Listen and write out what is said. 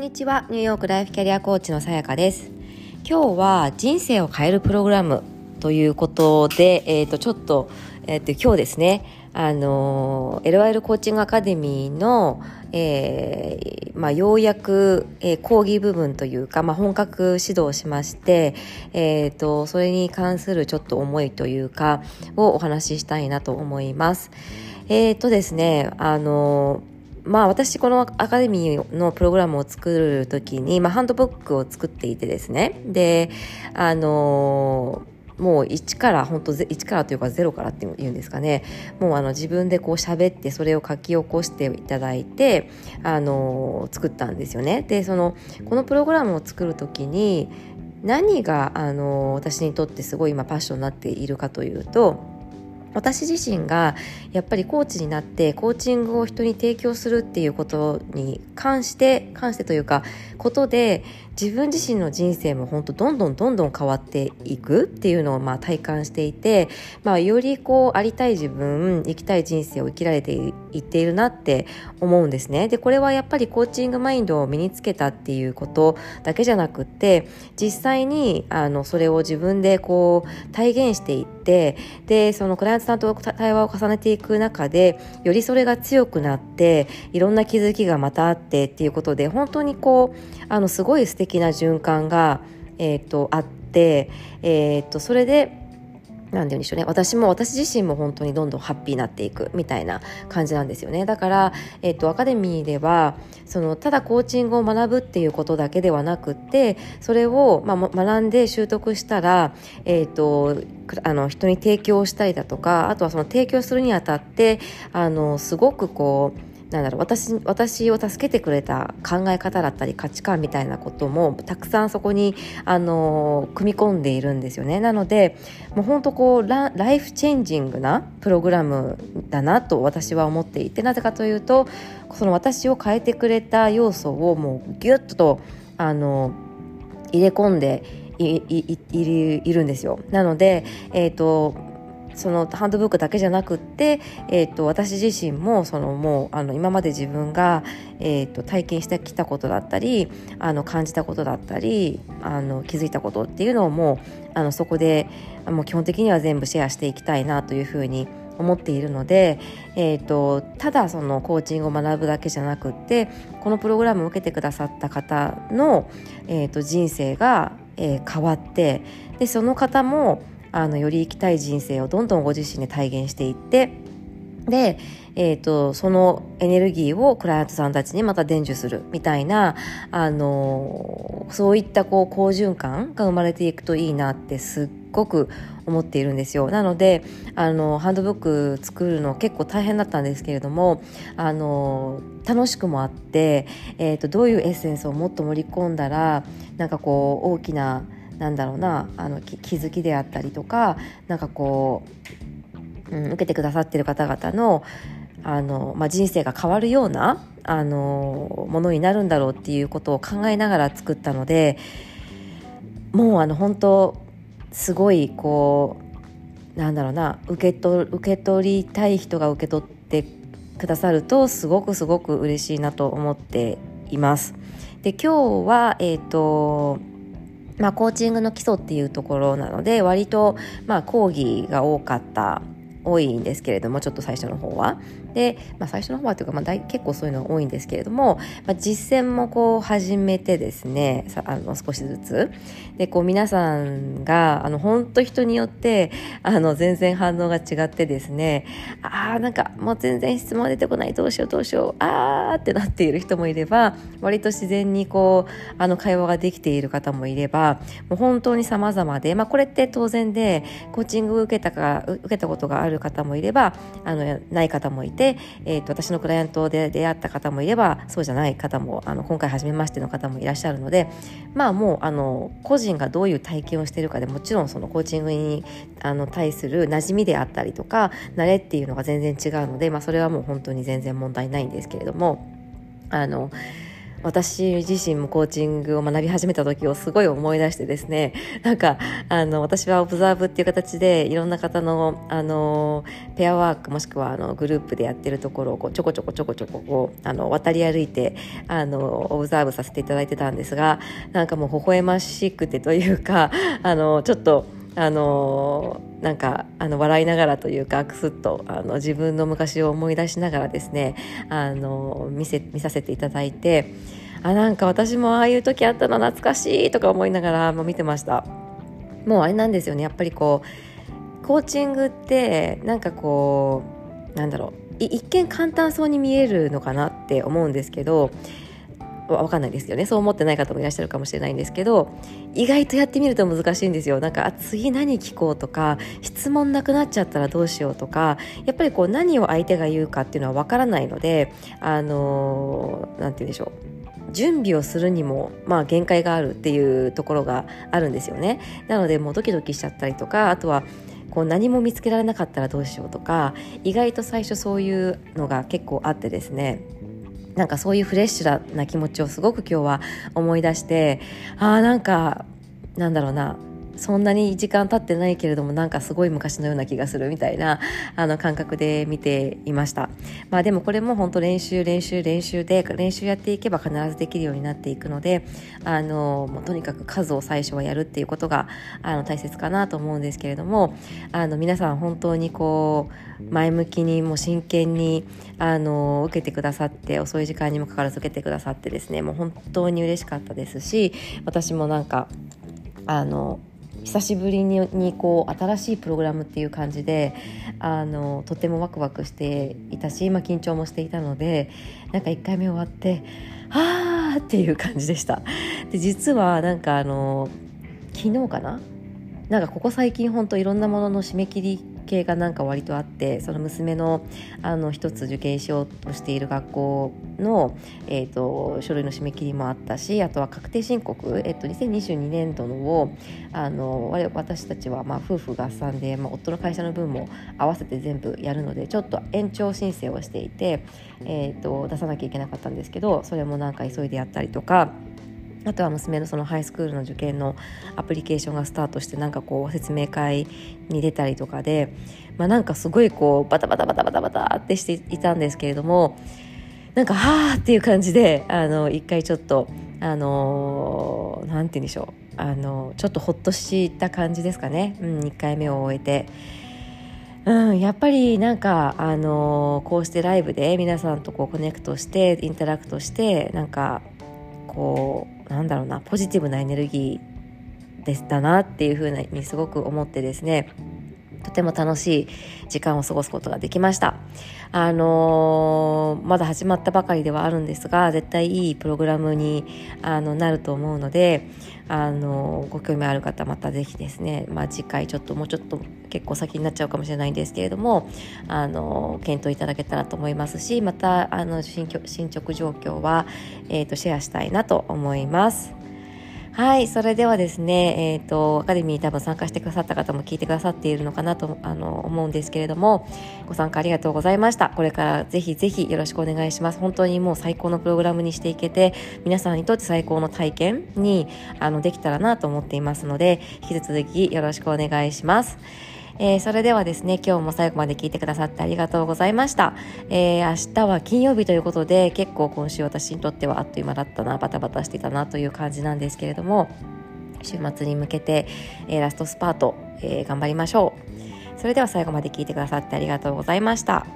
んにちはニューヨークライフキャリアコーチのさやかです今日は人生を変えるプログラムということで、えー、とちょっと,、えー、と今日ですねあの LYL コーチングアカデミーの、えーまあ、ようやく、えー、講義部分というか、まあ、本格指導しまして、えーと、それに関するちょっと思いというかをお話ししたいなと思います。えっ、ー、とですねあのまあ私このアカデミーのプログラムを作るときに、まあハンドブックを作っていてですね。で、あのー、もう1から本当1からというか0からっていうんですかねもうあの自分でこう喋ってそれを書き起こしていただいて、あのー、作ったんですよねでそのこのプログラムを作る時に何が、あのー、私にとってすごい今パッションになっているかというと私自身がやっぱりコーチになってコーチングを人に提供するっていうことに関して関してというかことで自分自身の人生も本当どんどんどんどん変わっていくっていうのをまあ体感していて、まあ、よりこうありたい自分生きたい人生を生きられていっているなって思うんですね。でこれはやっぱりコーチングマインドを身につけたっていうことだけじゃなくって実際にあのそれを自分でこう体現していってでそのクライアントさんと対話を重ねていく中でよりそれが強くなっていろんな気づきがまたあってっていうことで本当にこうあのすごい素敵な循環が、えーと、あって、えーと、それでなんて言うんでしょうね。私も私自身も本当にどんどんハッピーになっていくみたいな感じなんですよね。だから、えっと、アカデミーではそのただコーチングを学ぶっていうことだけではなくってそれを、まあ、学んで習得したら、えっと、あの人に提供したりだとかあとはその提供するにあたってあのすごくこうなんだろう私私を助けてくれた考え方だったり価値観みたいなこともたくさんそこにあの組み込んでいるんですよね。なのでもう本当こうライフチェンジングなプログラムだなと私は思っていてなぜかというとその私を変えてくれた要素をもうギュッとあの入れ込んでいいいいるんですよ。なので、えーとそのハンドブックだけじゃなくって、えーと、私自身もそのもうあの今まで自分が、えーと、体験してきたことだったりあの感じたことだったりあの気づいたことっていうのをもうあのそこでもう基本的には全部シェアしていきたいなというふうに思っているので、えーと、ただそのコーチングを学ぶだけじゃなくってこのプログラムを受けてくださった方の、えーと人生が、えー、変わってでその方もあのより生きたい人生をどんどんご自身で体現していってで、えーと、そのエネルギーをクライアントさんたちにまた伝授するみたいな、あのそういったこう好循環が生まれていくといいなってすっごく思っているんですよ。なのであのハンドブック作るの結構大変だったんですけれどもあの楽しくもあって、えーとどういうエッセンスをもっと盛り込んだらなんかこう大きななんだろうなあの気づきであったりとかなんかこう、うん、受けてくださってる方々のあの、まあ、人生が変わるようなあのものになるんだろうっていうことを考えながら作ったのでもうあの本当すごいこうなんだろうな受け取受け取りたい人が受け取ってくださるとすごくすごく嬉しいなと思っています。で今日は、えーとまあ、コーチングの基礎っていうところなので割と、まあ、講義が多かった多いんですけれどもちょっと最初の方は。で、まあ、最初の方はというか、まあ、大結構そういうのが多いんですけれども、まあ、実践もこう始めてですねさあの少しずつでこう皆さんがあの本当人によってあの全然反応が違ってですねああなんかもう全然質問出てこないどうしようどうしようあーってなっている人もいれば割と自然にこうあの会話ができている方もいればもう本当に様々で、まあ、これって当然でコーチングを受けたか受けたことがあるる方もいればあのない方もいて、えーと、私のクライアントで出会った方もいればそうじゃない方もあの今回初めましての方もいらっしゃるのでまあもうあの個人がどういう体験をしているかでもちろんそのコーチングにあの対する馴染みであったりとか慣れっていうのが全然違うので、まあ、それはもう本当に全然問題ないんですけれどもあの私自身もコーチングを学び始めた時をすごい思い出してですねなんかあの私はオブザーブっていう形でいろんな方のあのペアワークもしくはあのグループでやってるところをこうちょこちょこちょこちょここうあの渡り歩いてあのオブザーブさせていただいてたんですがなんかもう微笑ましくてというかあのちょっとあのなんかあの笑いながらというかくすっとあの自分の昔を思い出しながらですねあの見せ見させていただいてあなんか私もああいう時あったの懐かしいとか思いながらも見てました。もうあれなんですよね。やっぱりこうコーチングってなんかこうなんだろう。一見簡単そうに見えるのかなって思うんですけどわかんないですよね。そう思ってない方もいらっしゃるかもしれないんですけど意外とやってみると難しいんですよ。なんか次何聞こうとか質問なくなっちゃったらどうしようとかやっぱりこう何を相手が言うかっていうのはわからないのであの何て言うんでしょう。準備をするにもまあ限界があるっていうところがあるんですよね。なのでもうドキドキしちゃったりとかあとはこう何も見つけられなかったらどうしようとか意外と最初そういうのが結構あってですね。なんかそういうフレッシュな気持ちをすごく今日は思い出してああなんかなんだろうな。そんなに時間経ってないけれどもなんかすごい昔のような気がするみたいなあの感覚で見ていました。まあでもこれも本当練習練習練習で練習やっていけば必ずできるようになっていくのであのもうとにかく数を最初はやるっていうことがあの大切かなと思うんですけれどもあの皆さん本当にこう前向きにもう真剣にあの受けてくださって遅い時間にもかかわらず受けてくださってですねもう本当に嬉しかったですし私もなんかあの久しぶりににこう新しいプログラムっていう感じであのとてもワクワクしていたし今緊張もしていたのでなんか1回目終わってああっていう感じでした。で実はなんかあの昨日かな？なんかここ最近ほんといろんなものの締め切り系がなんか割とあってその娘のあの一つ受験しようとしている学校の、えーと、書類の締め切りもあったしあとは確定申告、えーと、2022年度のをあの私たちはまあ夫婦合算で、まあ、夫の会社の分も合わせて全部やるのでちょっと延長申請をしていて、えーと出さなきゃいけなかったんですけどそれもなんか急いでやったりとか。あとは娘のそのハイスクールの受験のアプリケーションがスタートしてなんかこう説明会に出たりとかで、まあ、なんかすごいこうバタバタバタバタバタってしていたんですけれどもなんかはあっていう感じであの一回ちょっとあのなんて言うんでしょうあのちょっとほっとした感じですかね、うん、1回目を終えて。うん、やっぱりなんか、あのこうしてライブで皆さんとこうコネクトしてインタラクトしてなんかこうなんだろうなポジティブなエネルギーでしたなっていうふうにすごく思ってですねとても楽しい時間を過ごすことができました。あのー、まだ始まったばかりではあるんですが、絶対いいプログラムにあのなると思うので、あのー、ご興味ある方またぜひですね、まあ、次回ちょっともうちょっと結構先になっちゃうかもしれないんですけれども、あのー、検討いただけたらと思いますし、またあの進捗状況は、えーとシェアしたいなと思います。はい、それではですね、えっ、ー、と、アカデミーに多分参加してくださった方も聞いてくださっているのかなとあの思うんですけれども、ご参加ありがとうございました。これからぜひぜひよろしくお願いします。本当にもう最高のプログラムにしていけて、皆さんにとって最高の体験にあのできたらなと思っていますので、引き続きよろしくお願いします。えー、それではですね、今日も最後まで聞いてくださってありがとうございました。えー、明日は金曜日ということで、結構今週私にとってはあっという間だったな、バタバタしてたなという感じなんですけれども、週末に向けて、えー、ラストスパート、え頑張りましょう。それでは最後まで聞いてくださってありがとうございました。